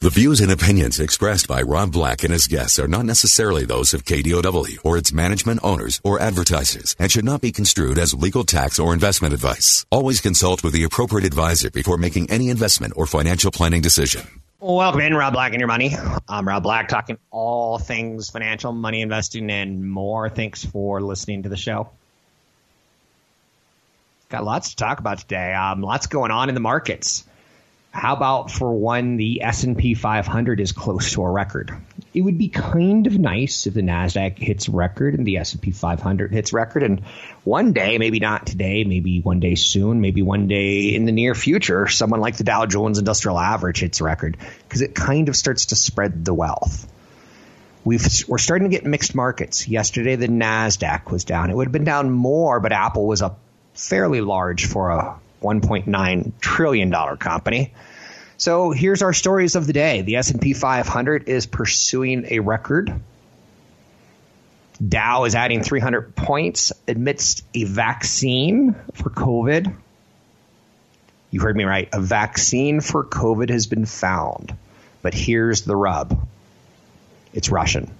The views and opinions expressed by Rob Black and his guests are not necessarily those of KDOW or its management owners or advertisers and should not be construed as legal tax or investment advice. Always consult with the appropriate advisor before making any investment or financial planning decision. Welcome in, Rob Black and your money. I'm Rob Black, talking all things financial, money investing, and more. Thanks for listening to the show. Got lots to talk about today. Um, lots going on in the markets. How about for one, the S&P 500 is close to a record. It would be kind of nice if the Nasdaq hits record and the S&P 500 hits record and one day, maybe not today, maybe one day soon, maybe one day in the near future, someone like the Dow Jones Industrial Average hits record because it kind of starts to spread the wealth. We've, we're starting to get mixed markets. Yesterday, the Nasdaq was down. It would have been down more, but Apple was up fairly large for a 1.9 trillion dollar company. So here's our stories of the day. The S&P 500 is pursuing a record. Dow is adding 300 points amidst a vaccine for COVID. You heard me right. A vaccine for COVID has been found. But here's the rub. It's Russian.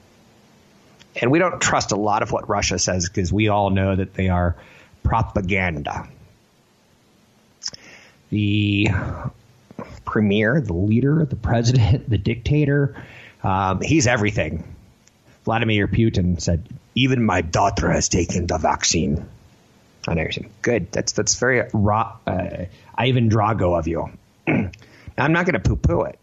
And we don't trust a lot of what Russia says because we all know that they are propaganda the premier, the leader, the president, the dictator. Um, he's everything. Vladimir Putin said, "Even my daughter has taken the vaccine." And everything. Good. That's that's very raw, uh, Ivan Drago of you. I'm not going to poo-poo it.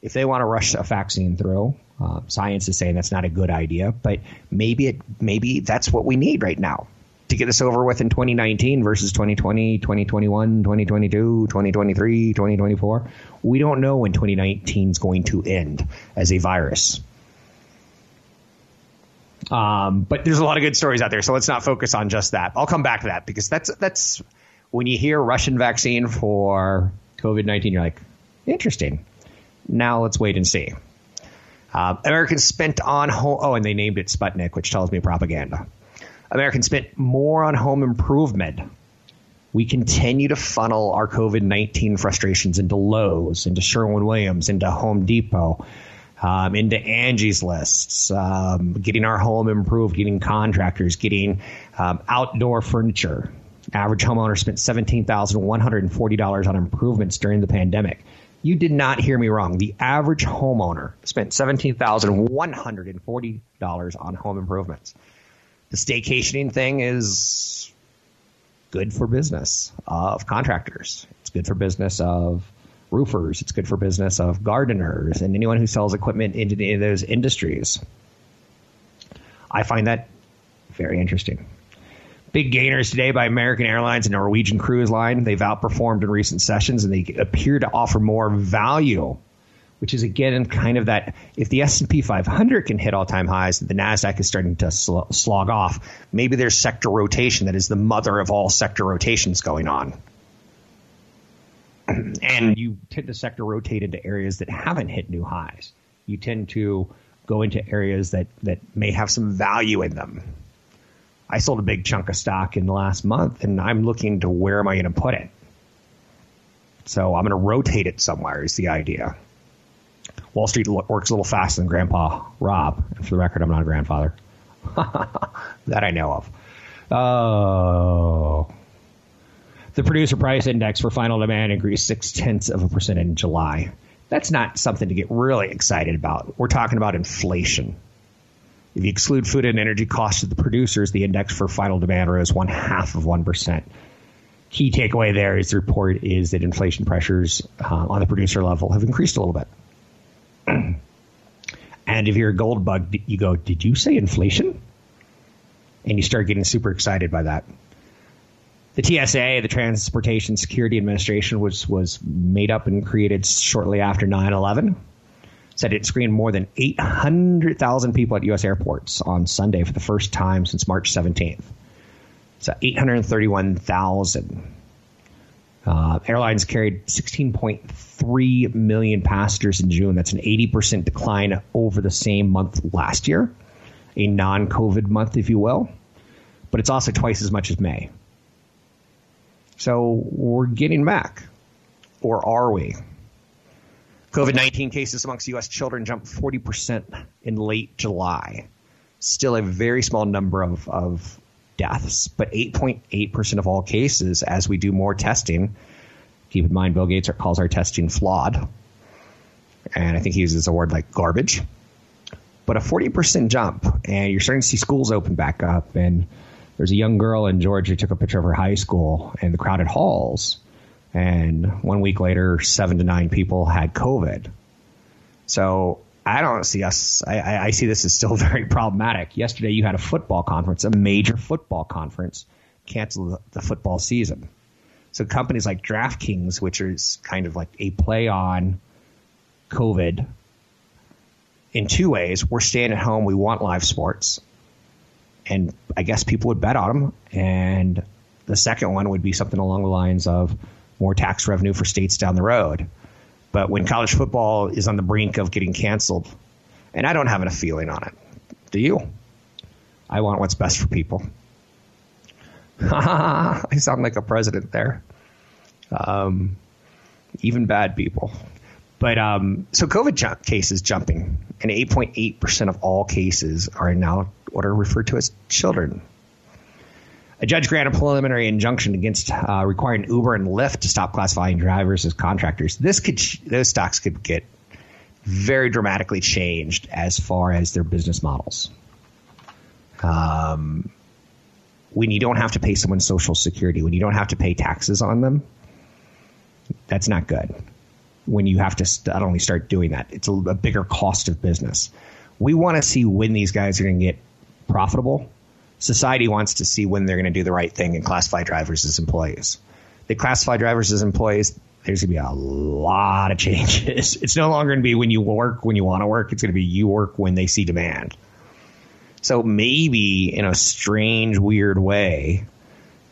If they want to rush a vaccine through, uh, science is saying that's not a good idea. But maybe it maybe that's what we need right now to get this over with in 2019 versus 2020, 2021, 2022, 2023, 2024. We don't know when 2019 is going to end as a virus. Um, but there's a lot of good stories out there, so let's not focus on just that. I'll come back to that because that's that's when you hear Russian vaccine for COVID 19, you're like, interesting. Now let's wait and see. Uh, Americans spent on. Oh, and they named it Sputnik, which tells me propaganda. Americans spent more on home improvement. We continue to funnel our COVID 19 frustrations into Lowe's, into Sherwin Williams, into Home Depot, um, into Angie's lists, um, getting our home improved, getting contractors, getting um, outdoor furniture. Average homeowner spent $17,140 on improvements during the pandemic. You did not hear me wrong. The average homeowner spent $17,140 on home improvements the staycationing thing is good for business uh, of contractors. It's good for business of roofers. It's good for business of gardeners and anyone who sells equipment into any of those industries. I find that very interesting. Big gainers today by American Airlines and Norwegian Cruise Line. They've outperformed in recent sessions and they appear to offer more value which is again kind of that if the S&P 500 can hit all-time highs, the Nasdaq is starting to sl- slog off. Maybe there's sector rotation that is the mother of all sector rotations going on. And you tend to sector rotate into areas that haven't hit new highs. You tend to go into areas that that may have some value in them. I sold a big chunk of stock in the last month, and I'm looking to where am I going to put it. So I'm going to rotate it somewhere. Is the idea. Wall Street works a little faster than Grandpa Rob. And for the record, I'm not a grandfather. that I know of. Oh. The producer price index for final demand increased six tenths of a percent in July. That's not something to get really excited about. We're talking about inflation. If you exclude food and energy costs of the producers, the index for final demand rose one half of 1%. Key takeaway there is the report is that inflation pressures uh, on the producer level have increased a little bit. And if you're a gold bug, you go, Did you say inflation? And you start getting super excited by that. The TSA, the Transportation Security Administration, was, was made up and created shortly after 9 11. said it screened more than 800,000 people at U.S. airports on Sunday for the first time since March 17th. So 831,000. Uh, airlines carried 16.3 million passengers in June. That's an 80% decline over the same month last year, a non COVID month, if you will. But it's also twice as much as May. So we're getting back. Or are we? COVID 19 cases amongst U.S. children jumped 40% in late July. Still a very small number of, of deaths, but 8.8% of all cases as we do more testing. Keep in mind, Bill Gates calls our testing flawed. And I think he uses a word like garbage. But a 40% jump, and you're starting to see schools open back up. And there's a young girl in Georgia who took a picture of her high school in the crowded halls and one week later, seven to nine people had COVID. So I don't see us. I, I, see this as still very problematic. Yesterday, you had a football conference, a major football conference, cancel the, the football season. So companies like DraftKings, which is kind of like a play on COVID, in two ways, we're staying at home. We want live sports, and I guess people would bet on them. And the second one would be something along the lines of more tax revenue for states down the road. But when college football is on the brink of getting canceled, and I don't have a feeling on it, do you? I want what's best for people. I sound like a president there. Um, even bad people. But um, so COVID jump, cases jumping, and 8.8% of all cases are now what are referred to as children. A judge granted a preliminary injunction against uh, requiring Uber and Lyft to stop classifying drivers as contractors. This could those stocks could get very dramatically changed as far as their business models. Um, when you don't have to pay someone social security, when you don't have to pay taxes on them, that's not good. When you have to only start doing that, it's a, a bigger cost of business. We want to see when these guys are going to get profitable society wants to see when they're going to do the right thing and classify drivers as employees. They classify drivers as employees. There's going to be a lot of changes. It's no longer going to be when you work when you want to work. It's going to be you work when they see demand. So maybe in a strange, weird way,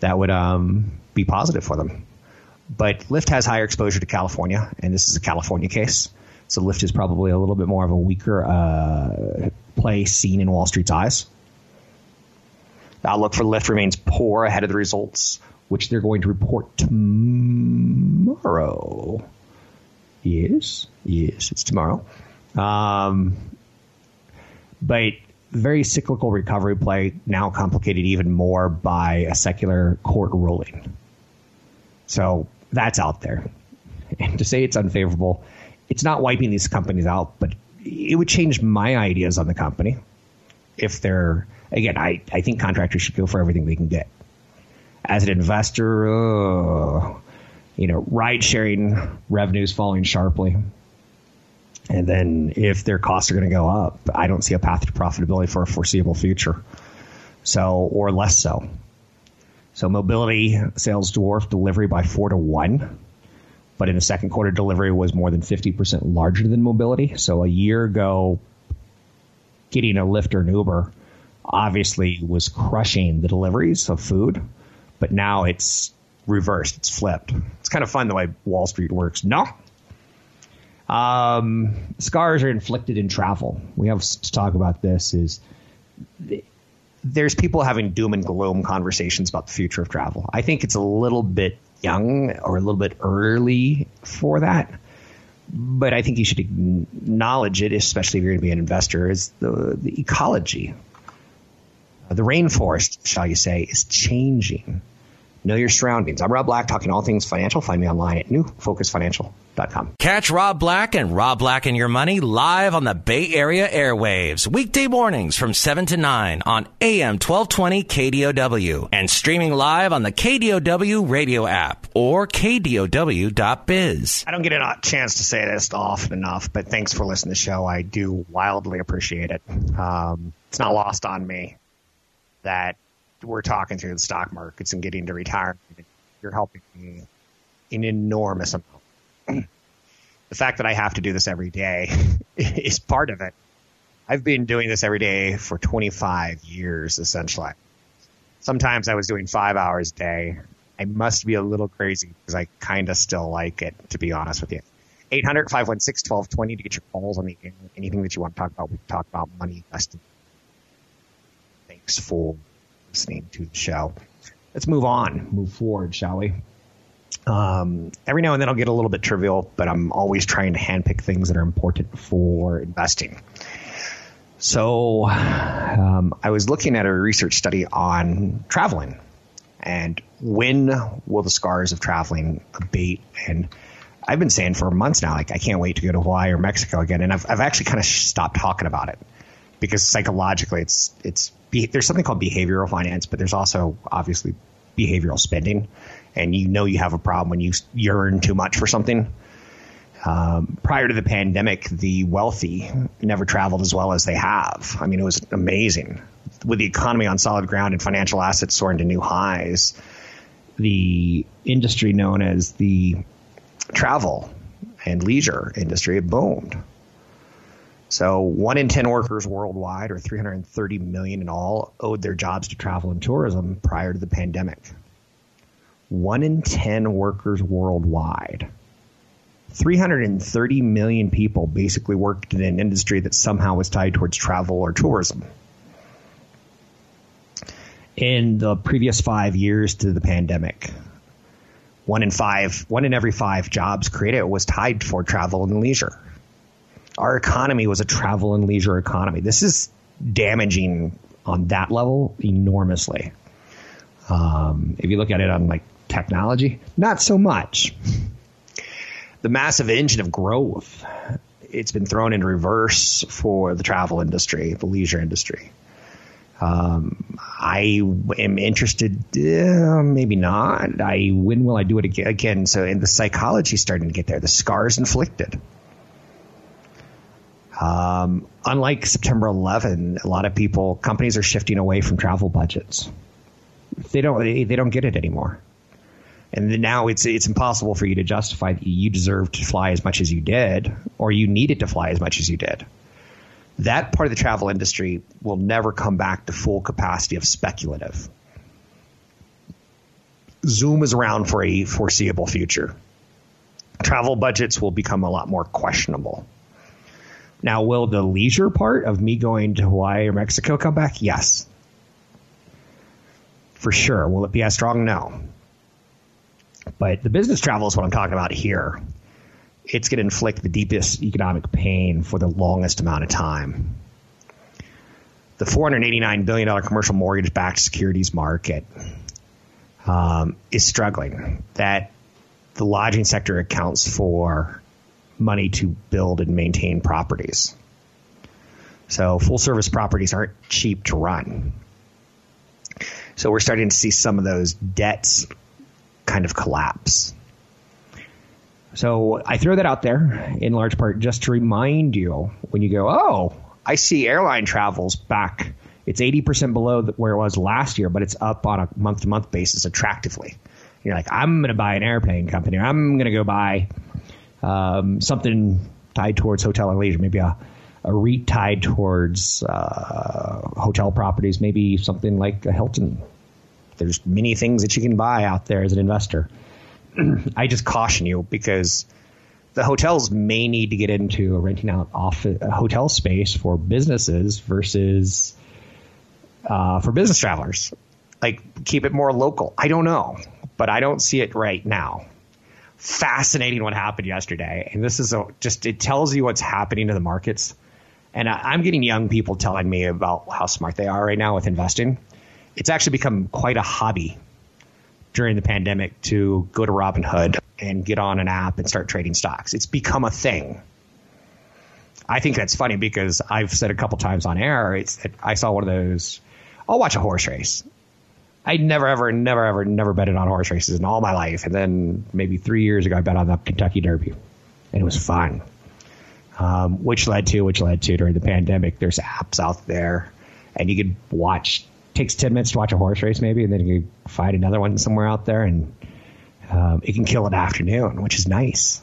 that would um, be positive for them. But Lyft has higher exposure to California, and this is a California case. So Lyft is probably a little bit more of a weaker uh, play seen in Wall Street's eyes. The outlook for Lyft remains poor ahead of the results, which they're going to report tomorrow. Yes, yes, it's tomorrow. Um, but very cyclical recovery play, now complicated even more by a secular court ruling. So that's out there. And to say it's unfavorable, it's not wiping these companies out, but it would change my ideas on the company if they're again, I, I think contractors should go for everything they can get. As an investor, uh, you know, ride sharing revenues falling sharply. And then if their costs are going to go up, I don't see a path to profitability for a foreseeable future. So, or less so. So mobility sales dwarfed delivery by four to one. But in the second quarter, delivery was more than 50% larger than mobility. So a year ago, getting a Lyft or an Uber obviously was crushing the deliveries of food, but now it's reversed. It's flipped. It's kind of fun the way Wall Street works. No. Um, scars are inflicted in travel. We have to talk about this. Is there's people having doom and gloom conversations about the future of travel. I think it's a little bit young or a little bit early for that. But I think you should acknowledge it, especially if you're going to be an investor, is the, the ecology the rainforest, shall you say, is changing. Know your surroundings. I'm Rob Black, talking all things financial. Find me online at newfocusfinancial.com. Catch Rob Black and Rob Black and Your Money live on the Bay Area airwaves, weekday mornings from 7 to 9 on AM 1220 KDOW and streaming live on the KDOW radio app or KDOW.biz. I don't get a chance to say this often enough, but thanks for listening to the show. I do wildly appreciate it. Um, it's not lost on me that we're talking through the stock markets and getting to retirement. You're helping me an enormous amount. The fact that I have to do this every day is part of it. I've been doing this every day for 25 years, essentially. Sometimes I was doing five hours a day. I must be a little crazy because I kind of still like it, to be honest with you. 800 516 1220 to get your calls on the anything that you want to talk about. We talk about money investing. Thanks for listening to the show. Let's move on, move forward, shall we? Um, every now and then I'll get a little bit trivial, but I'm always trying to handpick things that are important for investing. So um, I was looking at a research study on traveling and when will the scars of traveling abate? And I've been saying for months now, like I can't wait to go to Hawaii or Mexico again, and I've I've actually kind of stopped talking about it because psychologically, it's it's there's something called behavioral finance, but there's also obviously behavioral spending, and you know you have a problem when you yearn too much for something. Um, prior to the pandemic, the wealthy never traveled as well as they have. I mean, it was amazing. With the economy on solid ground and financial assets soaring to new highs, the industry known as the travel and leisure industry boomed. So one in 10 workers worldwide, or 330 million in all, owed their jobs to travel and tourism prior to the pandemic. One in 10 workers worldwide. 330 million people basically worked in an industry that somehow was tied towards travel or tourism. In the previous five years to the pandemic, one in five, one in every five jobs created was tied for travel and leisure. Our economy was a travel and leisure economy. This is damaging on that level enormously. Um, if you look at it on like technology, not so much. The massive engine of growth, it's been thrown in reverse for the travel industry, the leisure industry. Um, I am interested, uh, maybe not. I when will I do it again? So, in the psychology starting to get there, the scars inflicted. Um, unlike September 11, a lot of people, companies are shifting away from travel budgets. They don't, they, they don't get it anymore. And now it's it's impossible for you to justify that you deserve to fly as much as you did, or you needed to fly as much as you did that part of the travel industry will never come back to full capacity of speculative. Zoom is around for a foreseeable future. Travel budgets will become a lot more questionable. Now, will the leisure part of me going to Hawaii or Mexico come back? Yes. For sure. Will it be as strong? No. But the business travel is what I'm talking about here it's going to inflict the deepest economic pain for the longest amount of time. The $489 billion commercial mortgage backed securities market um, is struggling. That the lodging sector accounts for money to build and maintain properties. So full service properties aren't cheap to run. So we're starting to see some of those debts kind of collapse. So I throw that out there in large part just to remind you when you go, oh, I see airline travels back. It's 80% below where it was last year, but it's up on a month to month basis attractively. You're like, I'm going to buy an airplane company. Or I'm going to go buy um, something tied towards hotel and leisure, maybe a, a REIT tied towards uh, hotel properties, maybe something like a Hilton. There's many things that you can buy out there as an investor. I just caution you because the hotels may need to get into renting out office, hotel space for businesses versus uh, for business travelers. Like keep it more local. I don't know, but I don't see it right now. Fascinating what happened yesterday, and this is a, just it tells you what's happening to the markets. And I, I'm getting young people telling me about how smart they are right now with investing. It's actually become quite a hobby during the pandemic to go to Robinhood and get on an app and start trading stocks. It's become a thing. I think that's funny because I've said a couple times on air. It's I saw one of those. I'll watch a horse race. I never ever never ever never betted on horse races in all my life, and then maybe three years ago I bet on the Kentucky Derby, and it was fun. Um, which led to which led to during the pandemic. There's apps out there, and you could watch takes 10 minutes to watch a horse race maybe and then you find another one somewhere out there and um, it can kill an afternoon which is nice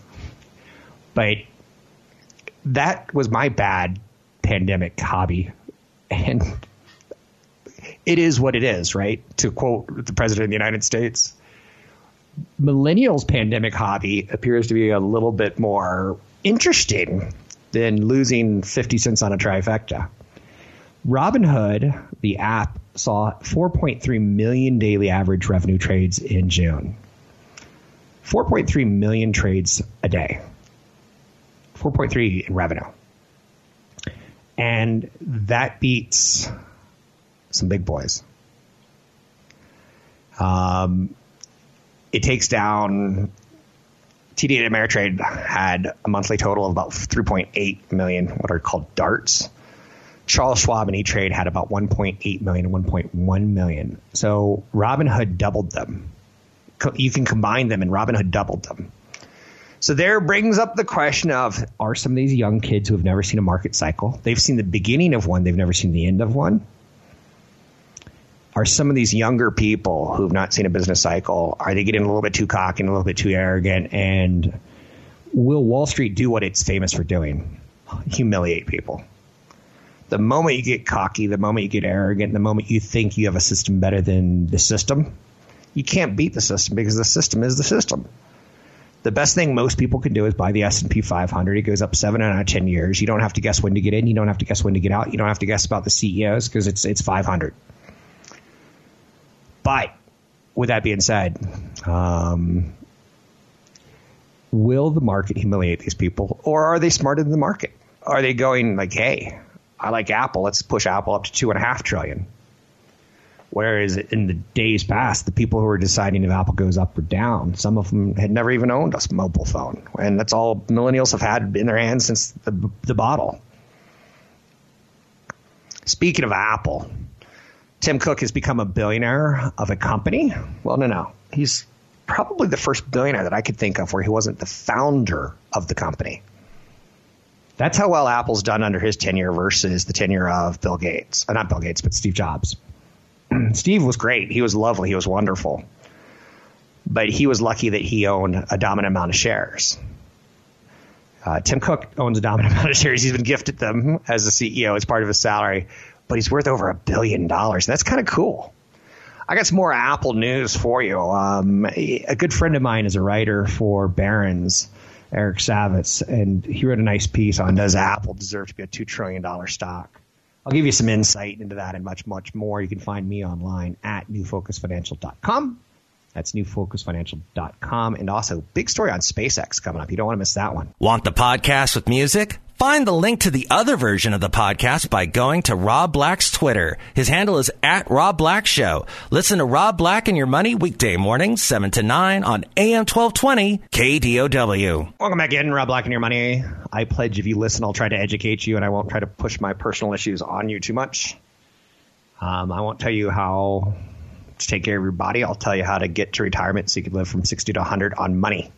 But that was my bad pandemic hobby. And it is what it is, right? To quote the president of the United States. Millennials' pandemic hobby appears to be a little bit more interesting than losing 50 cents on a trifecta. Robinhood, the app, saw 4.3 million daily average revenue trades in June. 4.3 million trades a day. 4.3 in revenue. And that beats some big boys. Um, it takes down TD Ameritrade had a monthly total of about 3.8 million, what are called DARTs. Charles Schwab and E-Trade had about 1.8 million and 1.1 million. So Robinhood doubled them. You can combine them, and Robinhood doubled them. So there brings up the question of are some of these young kids who have never seen a market cycle? They've seen the beginning of one, they've never seen the end of one. Are some of these younger people who've not seen a business cycle, are they getting a little bit too cocky and a little bit too arrogant? And will Wall Street do what it's famous for doing? Humiliate people. The moment you get cocky, the moment you get arrogant, the moment you think you have a system better than the system, you can't beat the system because the system is the system. The best thing most people can do is buy the S&P 500. It goes up seven out of 10 years. You don't have to guess when to get in. You don't have to guess when to get out. You don't have to guess about the CEOs because it's, it's 500. But with that being said, um, will the market humiliate these people or are they smarter than the market? Are they going like, hey, I like Apple. Let's push Apple up to two and a half trillion. Whereas in the days past, the people who were deciding if Apple goes up or down, some of them had never even owned a mobile phone. And that's all millennials have had in their hands since the, the bottle. Speaking of Apple, Tim Cook has become a billionaire of a company. Well, no, no. He's probably the first billionaire that I could think of where he wasn't the founder of the company. That's how well Apple's done under his tenure versus the tenure of Bill Gates. Uh, not Bill Gates, but Steve Jobs. Steve was great. He was lovely. He was wonderful. But he was lucky that he owned a dominant amount of shares. Uh, Tim Cook owns a dominant amount of shares. He's been gifted them as a CEO as part of his salary, but he's worth over a billion dollars. That's kind of cool. I got some more Apple news for you. Um, a good friend of mine is a writer for Barron's, Eric Savitz, and he wrote a nice piece on does Apple deserve to be a $2 trillion stock? I'll give you some insight into that and much, much more. You can find me online at newfocusfinancial.com. That's newfocusfinancial.com. And also, big story on SpaceX coming up. You don't want to miss that one. Want the podcast with music? Find the link to the other version of the podcast by going to Rob Black's Twitter. His handle is at Rob Black Show. Listen to Rob Black and Your Money weekday mornings, 7 to 9 on AM 1220 KDOW. Welcome back in, Rob Black and Your Money. I pledge if you listen, I'll try to educate you and I won't try to push my personal issues on you too much. Um, I won't tell you how to take care of your body. I'll tell you how to get to retirement so you can live from 60 to 100 on money.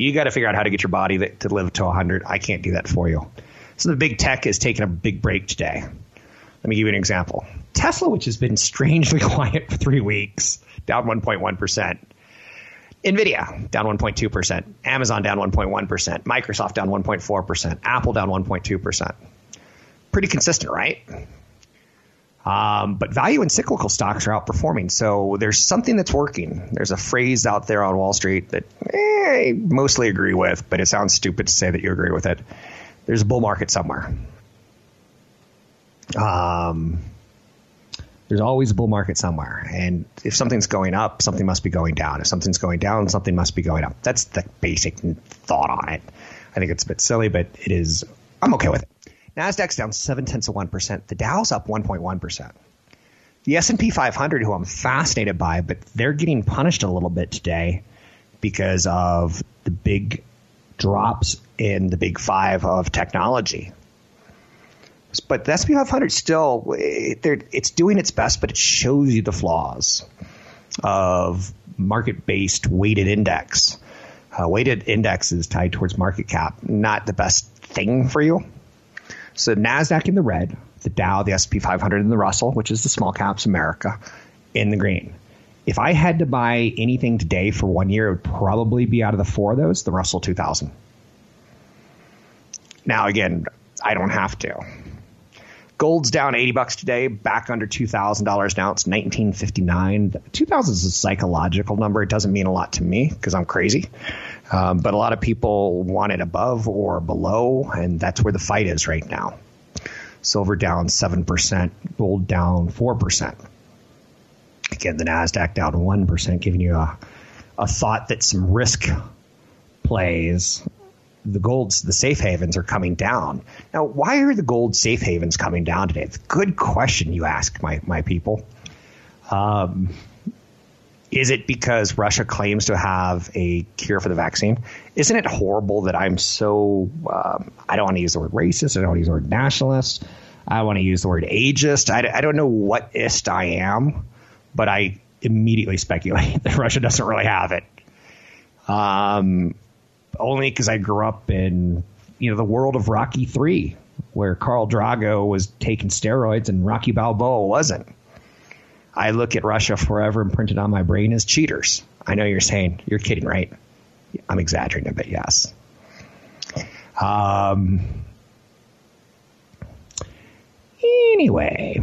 You got to figure out how to get your body to live to 100. I can't do that for you. So the big tech is taking a big break today. Let me give you an example. Tesla, which has been strangely quiet for three weeks, down 1.1%. Nvidia down 1.2%, Amazon down 1.1%, Microsoft down 1.4%, Apple down 1.2%. Pretty consistent, right? Um, but value and cyclical stocks are outperforming. So there's something that's working. There's a phrase out there on Wall Street that eh, I mostly agree with, but it sounds stupid to say that you agree with it. There's a bull market somewhere. Um, there's always a bull market somewhere. And if something's going up, something must be going down. If something's going down, something must be going up. That's the basic thought on it. I think it's a bit silly, but it is. I'm okay with it. Nasdaq's down seven tenths of one percent. The Dow's up 1.1 percent. The S&P 500, who I'm fascinated by, but they're getting punished a little bit today because of the big drops in the big five of technology. But the S&P 500 still, it's doing its best, but it shows you the flaws of market-based weighted index. Uh, weighted index is tied towards market cap, not the best thing for you. So Nasdaq in the red, the Dow, the S&P 500, and the Russell, which is the small caps America, in the green. If I had to buy anything today for one year, it would probably be out of the four of those, the Russell 2000. Now, again, I don't have to. Gold's down 80 bucks today, back under $2,000 now. It's 1959. 2000 is a psychological number. It doesn't mean a lot to me because I'm crazy. Um, but a lot of people want it above or below, and that's where the fight is right now. Silver down 7%, gold down 4%. Again, the NASDAQ down 1%, giving you a, a thought that some risk plays the golds, the safe havens are coming down. Now, why are the gold safe havens coming down today? It's a good question you ask, my, my people. Um, is it because Russia claims to have a cure for the vaccine? Isn't it horrible that I'm so, um, I don't want to use the word racist, I don't want to use the word nationalist, I want to use the word ageist. I, I don't know what ist I am, but I immediately speculate that Russia doesn't really have it. Um, only because I grew up in you know the world of Rocky Three, where Carl Drago was taking steroids and Rocky Balboa wasn't. I look at Russia forever imprinted on my brain as cheaters. I know you're saying you're kidding, right? I'm exaggerating a bit, yes. Um. Anyway,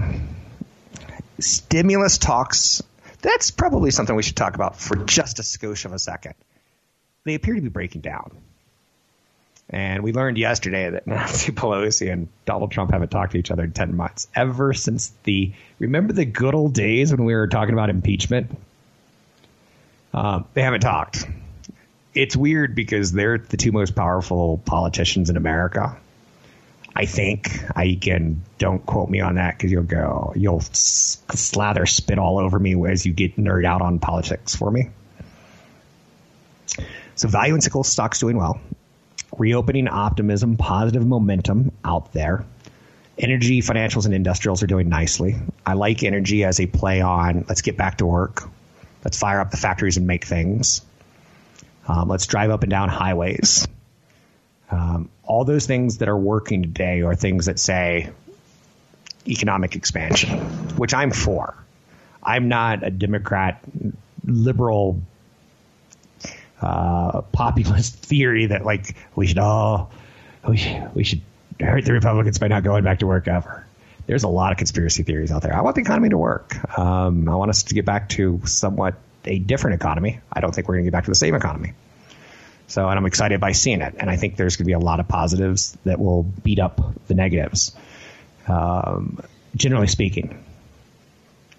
stimulus talks. That's probably something we should talk about for just a skosh of a second they appear to be breaking down. And we learned yesterday that Nancy Pelosi and Donald Trump haven't talked to each other in 10 months. Ever since the, remember the good old days when we were talking about impeachment? Uh, they haven't talked. It's weird because they're the two most powerful politicians in America. I think I can don't quote me on that because you'll go you'll slather spit all over me as you get nerd out on politics for me. So value and cyclical stocks doing well. Reopening optimism, positive momentum out there. Energy, financials, and industrials are doing nicely. I like energy as a play on let's get back to work. Let's fire up the factories and make things. Um, let's drive up and down highways. Um, all those things that are working today are things that say economic expansion, which I'm for. I'm not a Democrat, liberal uh, populist theory that like we should all we should, we should hurt the Republicans by not going back to work ever. There's a lot of conspiracy theories out there. I want the economy to work. Um, I want us to get back to somewhat a different economy. I don't think we're going to get back to the same economy. So, and I'm excited by seeing it. And I think there's going to be a lot of positives that will beat up the negatives. Um, generally speaking,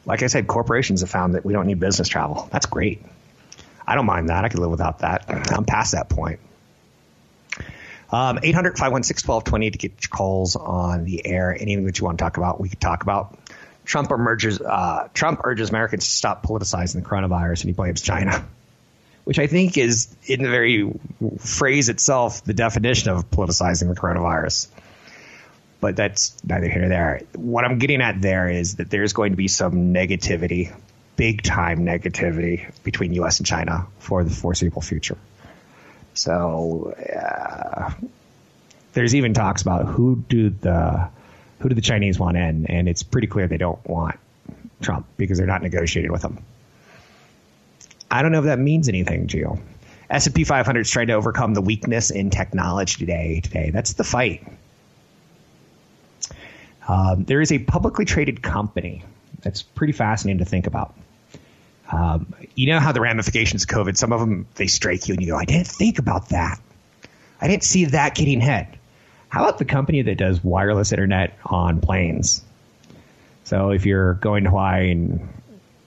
like I said, corporations have found that we don't need business travel. That's great. I don't mind that. I can live without that. I'm past that point. Um, 800 516 1220 to get your calls on the air. Anything that you want to talk about, we could talk about. Trump urges, uh, Trump urges Americans to stop politicizing the coronavirus and he blames China, which I think is, in the very phrase itself, the definition of politicizing the coronavirus. But that's neither here nor there. What I'm getting at there is that there's going to be some negativity big time negativity between U.S. and China for the foreseeable future. So uh, there's even talks about who do the who do the Chinese want in, and it's pretty clear they don't want Trump because they're not negotiating with him. I don't know if that means anything, Gio. S&P 500 is trying to overcome the weakness in technology today. Today, that's the fight. Um, there is a publicly traded company that's pretty fascinating to think about. Um, you know how the ramifications of COVID, some of them, they strike you and you go, I didn't think about that. I didn't see that getting hit. How about the company that does wireless internet on planes? So if you're going to Hawaii and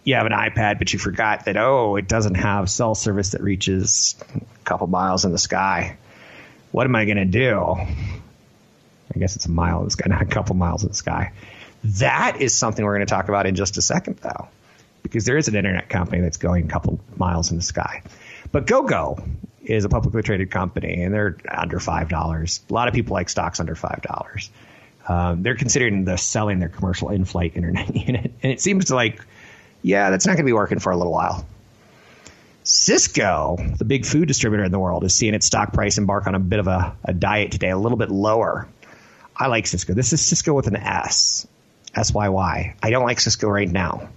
you have an iPad, but you forgot that, oh, it doesn't have cell service that reaches a couple miles in the sky. What am I going to do? I guess it's a mile in the sky, not a couple miles in the sky. That is something we're going to talk about in just a second, though because there is an internet company that's going a couple miles in the sky. But GoGo is a publicly traded company, and they're under five dollars. A lot of people like stocks under five dollars. Um, they're considering the selling their commercial in-flight internet unit, and it seems like, yeah, that's not going to be working for a little while. Sysco, the big food distributor in the world, is seeing its stock price embark on a bit of a, a diet today, a little bit lower. I like Sysco. This is Sysco with an S, S Y Y. I don't like Sysco right now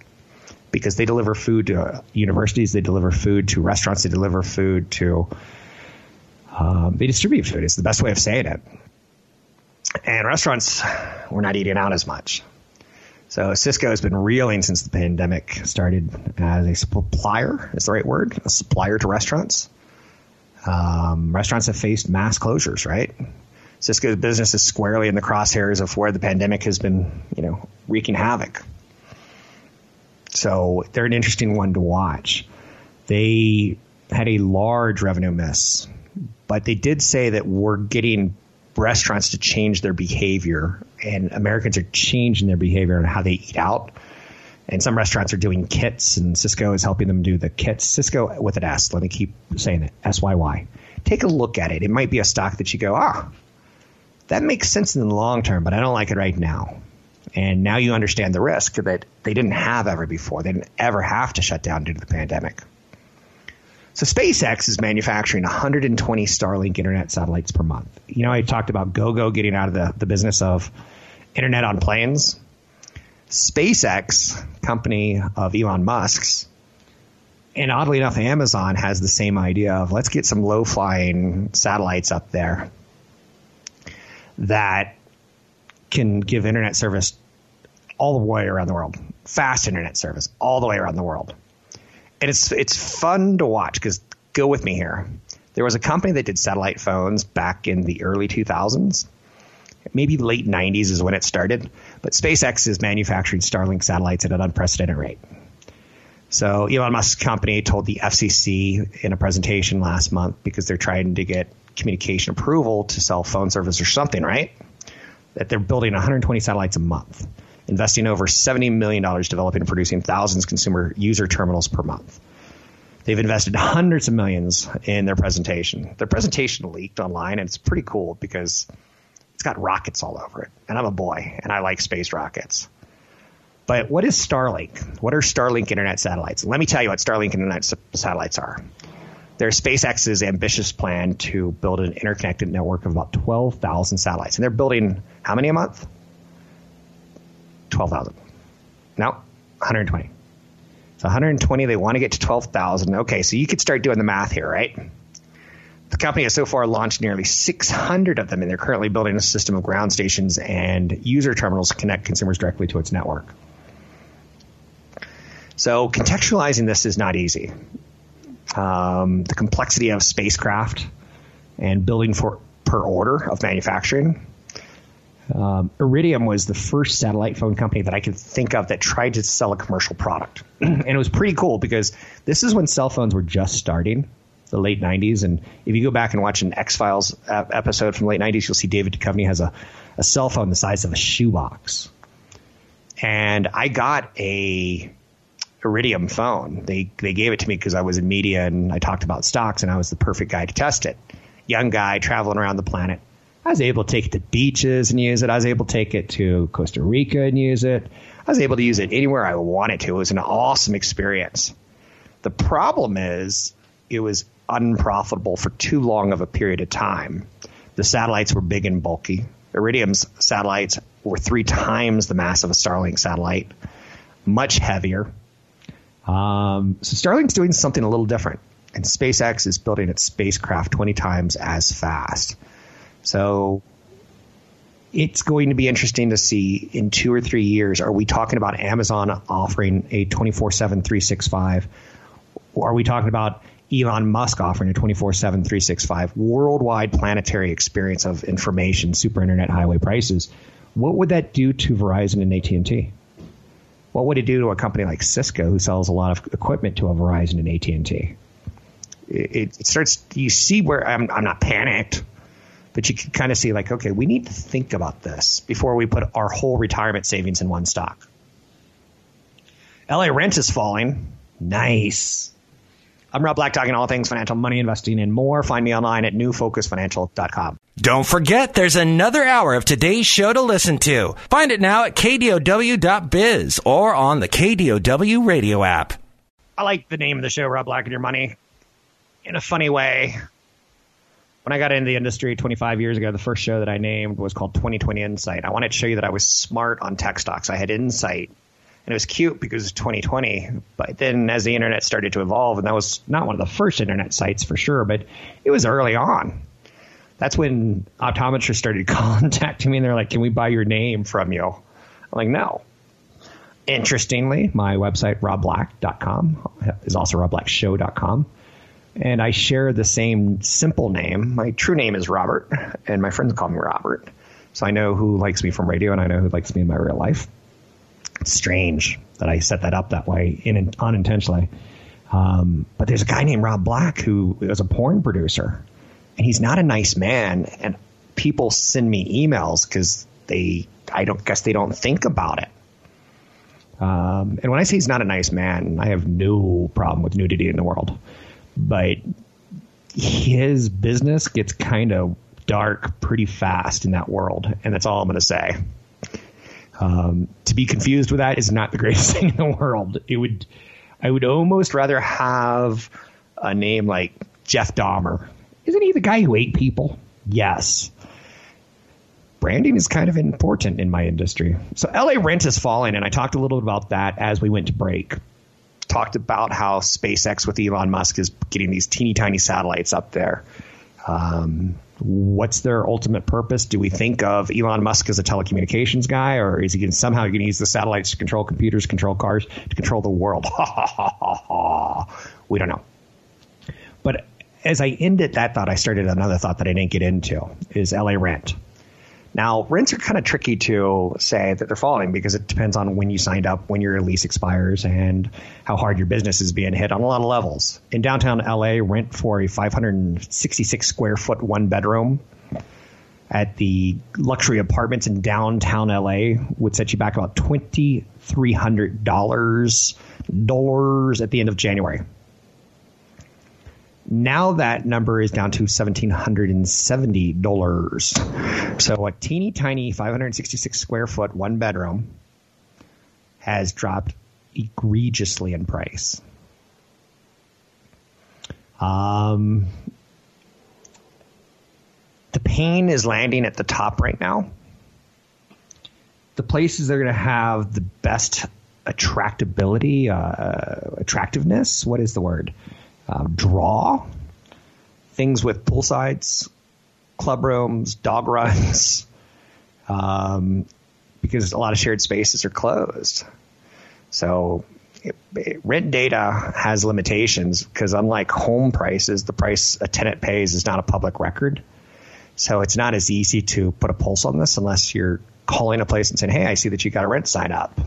because they deliver food to universities, they deliver food to restaurants, they deliver food to um, they distribute food. It's the best way of saying it. and restaurants were not eating out as much. So Sysco has been reeling since the pandemic started as a supplier, is the right word, a supplier to restaurants. Um, restaurants have faced mass closures, right? Sysco's business is squarely in the crosshairs of where the pandemic has been, you know, wreaking havoc. So they're an interesting one to watch. They had a large revenue miss, but they did say that we're getting restaurants to change their behavior, and Americans are changing their behavior on how they eat out. And some restaurants are doing kits, and Sysco is helping them do the kits. Sysco with an S. Let me keep saying it. S Y Y. Take a look at it. It might be a stock that you go, ah, that makes sense in the long term, but I don't like it right now. And now you understand the risk that they didn't have ever before. They didn't ever have to shut down due to the pandemic. So SpaceX is manufacturing 120 Starlink internet satellites per month. You know, I talked about GoGo getting out of the, the business of internet on planes. SpaceX, company of Elon Musk's, and oddly enough, Amazon has the same idea of let's get some low flying satellites up there that can give internet service all the way around the world, fast internet service all the way around the world and it's it's fun to watch because go with me here. There was a company that did satellite phones back in the early 2000s. Maybe late 90s is when it started, but SpaceX is manufacturing Starlink satellites at an unprecedented rate. So Elon Musk's company told the FCC in a presentation last month because they're trying to get communication approval to sell phone service or something, right? That they're building 120 satellites a month investing over $70 million developing and producing thousands consumer user terminals per month. They've invested hundreds of millions in their presentation. Their presentation leaked online, and it's pretty cool because it's got rockets all over it. And I'm a boy, and I like space rockets. But what is Starlink? What are Starlink internet satellites? Let me tell you what Starlink internet satellites are. They're SpaceX's ambitious plan to build an interconnected network of about 12,000 satellites. And they're building how many a month? 12,000. No, 120. So 120, they want to get to 12,000. Okay, so you could start doing the math here, right? The company has so far launched nearly 600 of them, and they're currently building a system of ground stations and user terminals to connect consumers directly to its network. So contextualizing this is not easy. Um, the complexity of spacecraft and building for per order of manufacturing um, Iridium was the first satellite phone company that I could think of that tried to sell a commercial product. and it was pretty cool because this is when cell phones were just starting, the late 90s. And if you go back and watch an X Files episode from the late 90s, you'll see David Duchovny has a, a cell phone the size of a shoebox. And I got a Iridium phone. They they gave it to me because I was in media and I talked about stocks and I was the perfect guy to test it. Young guy traveling around the planet I was able to take it to beaches and use it. I was able to take it to Costa Rica and use it. I was able to use it anywhere I wanted to. It was an awesome experience. The problem is it was unprofitable for too long of a period of time. The satellites were big and bulky. Iridium's satellites were three times the mass of a Starlink satellite, much heavier. Um, so Starlink's doing something a little different, and SpaceX is building its spacecraft 20 times as fast. So it's going to be interesting to see in two or three years. Are we talking about Amazon offering a 24 7 365? Or are we talking about Elon Musk offering a 24 7 365 worldwide planetary experience of information, super internet highway prices? What would that do to Verizon and AT&T? What would it do to a company like Cisco, who sells a lot of equipment to a Verizon and AT&T? It, it starts. You see where I'm. I'm not panicked but you can kind of see like, okay, we need to think about this before we put our whole retirement savings in one stock. LA rent is falling. Nice. I'm Rob Black, talking all things financial, money, investing, and more. Find me online at newfocusfinancial.com. Don't forget, there's another hour of today's show to listen to. Find it now at kdow.biz or on the KDOW radio app. I like the name of the show, Rob Black and Your Money, in a funny way when I got into the industry 25 years ago, the first show that I named was called 2020 Insight. I wanted to show you that I was smart on tech stocks. I had insight. And it was cute because it was 2020. But then as the internet started to evolve, and that was not one of the first internet sites for sure, but it was early on. that's when optometrists started contacting me and they're like, "Can we buy your name from you?" I'm like, "No." Interestingly, my website robblack.com is also robblackshow.com. And I share the same simple name. My true name is Robert, and my friends call me Robert. So I know who likes me from radio and I know who likes me in my real life. It's strange that I set that up that way in, unintentionally. Um, but there's a guy named Rob Black who is a porn producer, and he's not a nice man. And people send me emails because they, I don't guess they don't think about it. Um, and when I say he's not a nice man, I have no problem with nudity in the world, but his business gets kind of dark pretty fast in that world, and that's all I'm going to say. Um, to be confused with that is not the greatest thing in the world. It would, I would almost rather have a name like Jeff Dahmer. Isn't he the guy who ate people? Yes. Branding is kind of important in my industry. So LA rent is falling, and I talked a little bit about that as we went to break. Talked about how SpaceX with Elon Musk is getting these teeny tiny satellites up there. Um, what's their ultimate purpose? Do we think of Elon Musk as a telecommunications guy, or is he somehow going to use the satellites to control computers, control cars, to control the world? We don't know. But as I ended that thought, I started another thought that I didn't get into: is LA rent. Now, rents are kind of tricky to say that they're falling because it depends on when you signed up, when your lease expires, and how hard your business is being hit on a lot of levels. In downtown LA, rent for a 566 square foot one bedroom at the luxury apartments in downtown LA would set you back about $2,300 at the end of January. Now that number is down to $1,770. So a teeny tiny 566 square foot one bedroom has dropped egregiously in price. Um, the pain is landing at the top right now. The places that are going to have the best attractability, uh, attractiveness, what is the word? Uh, draw, things with poolsides, club rooms, dog runs, um, because a lot of shared spaces are closed. So it, it, rent data has limitations because unlike home prices, the price a tenant pays is not a public record. So it's not as easy to put a pulse on this unless you're calling a place and saying, "Hey, I see that you got a rent sign up."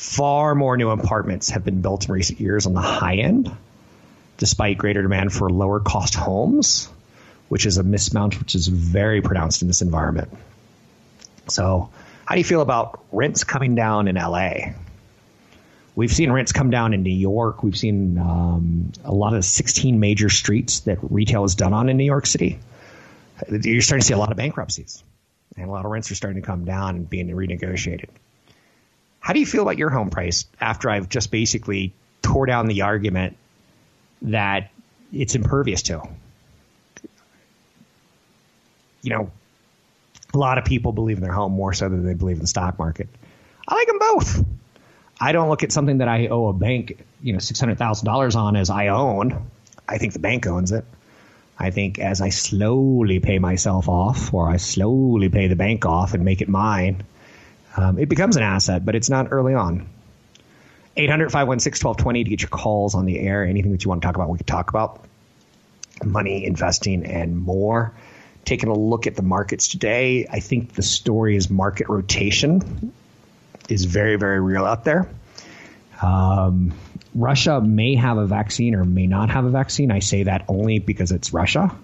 Far more new apartments have been built in recent years on the high end, despite greater demand for lower cost homes, which is a mismount which is very pronounced in this environment. So, how do you feel about rents coming down in LA? We've seen rents come down in New York. We've seen um, a lot of 16 major streets that retail is done on in New York City. You're starting to see a lot of bankruptcies, and a lot of rents are starting to come down and being renegotiated. How do you feel about your home price after I've just basically tore down the argument that it's impervious to? You know, a lot of people believe in their home more so than they believe in the stock market. I like them both. I don't look at something that I owe a bank, you know, six hundred thousand dollars on as I own. I think the bank owns it. I think as I slowly pay myself off, or I slowly pay the bank off and make it mine, um, it becomes an asset, but it's not early on. 800 516 1220 to get your calls on the air. Anything that you want to talk about, we can talk about. Money, investing, and more. Taking a look at the markets today, I think the story is market rotation is very, very real out there. Um, Russia may have a vaccine or may not have a vaccine. I say that only because it's Russia,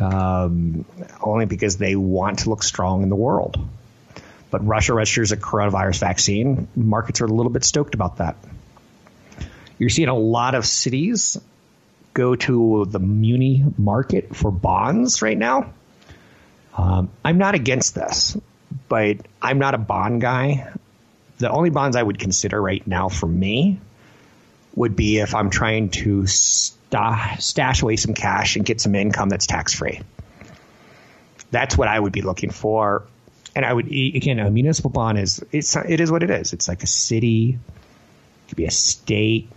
um, only because they want to look strong in the world but Russia registers a coronavirus vaccine. Markets are a little bit stoked about that. You're seeing a lot of cities go to the muni market for bonds right now. Um, I'm not against this, but I'm not a bond guy. The only bonds I would consider right now for me would be if I'm trying to st- stash away some cash and get some income that's tax free. That's what I would be looking for and I would again a municipal bond is it's it is what it is. It's like a city, it could be a state,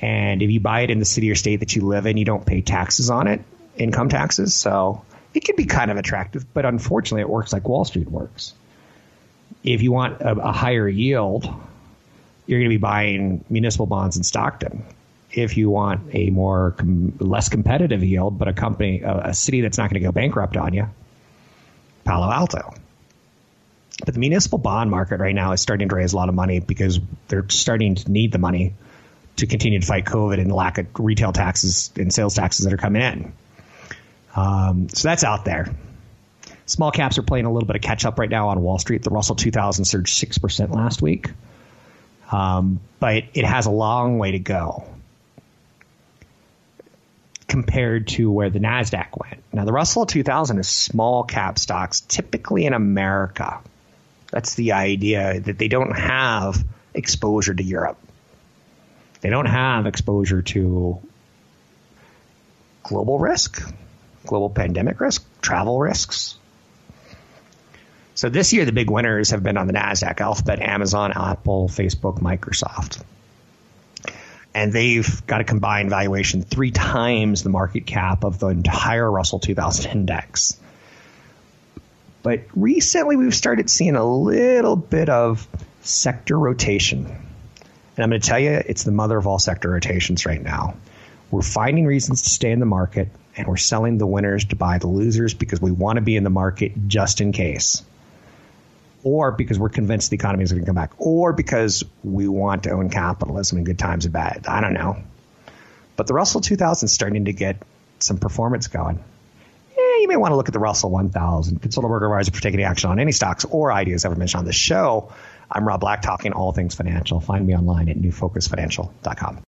and if you buy it in the city or state that you live in, you don't pay taxes on it. income taxes. So it can be kind of attractive, but unfortunately, it works like Wall Street works. If you want a, a higher yield, you're going to be buying municipal bonds in Stockton. If you want a more com- less competitive yield, but a company, a, a city that's not going to go bankrupt on you, Palo Alto. But the municipal bond market right now is starting to raise a lot of money because they're starting to need the money to continue to fight COVID and lack of retail taxes and sales taxes that are coming in. Um, so that's out there. Small caps are playing a little bit of catch up right now on Wall Street. The Russell 2000 surged 6% last week, um, but it has a long way to go compared to where the NASDAQ went. Now, the Russell 2000 is small cap stocks, typically in America. That's the idea that they don't have exposure to Europe. They don't have exposure to global risk, global pandemic risk, travel risks. So this year, the big winners have been on the NASDAQ Alphabet, Amazon, Apple, Facebook, Microsoft. And they've got a combined valuation three times the market cap of the entire Russell 2000 index. But recently, we've started seeing a little bit of sector rotation. And I'm going to tell you, it's the mother of all sector rotations right now. We're finding reasons to stay in the market, and we're selling the winners to buy the losers because we want to be in the market just in case or because we're convinced the economy is going to come back, or because we want to own capitalism in good times and bad. I don't know. But the Russell 2000 is starting to get some performance going. You may want to look at the Russell 1000. Consult a broker advisor for taking action on any stocks or ideas ever mentioned on this show. I'm Rob Black, talking all things financial. Find me online at newfocusfinancial.com.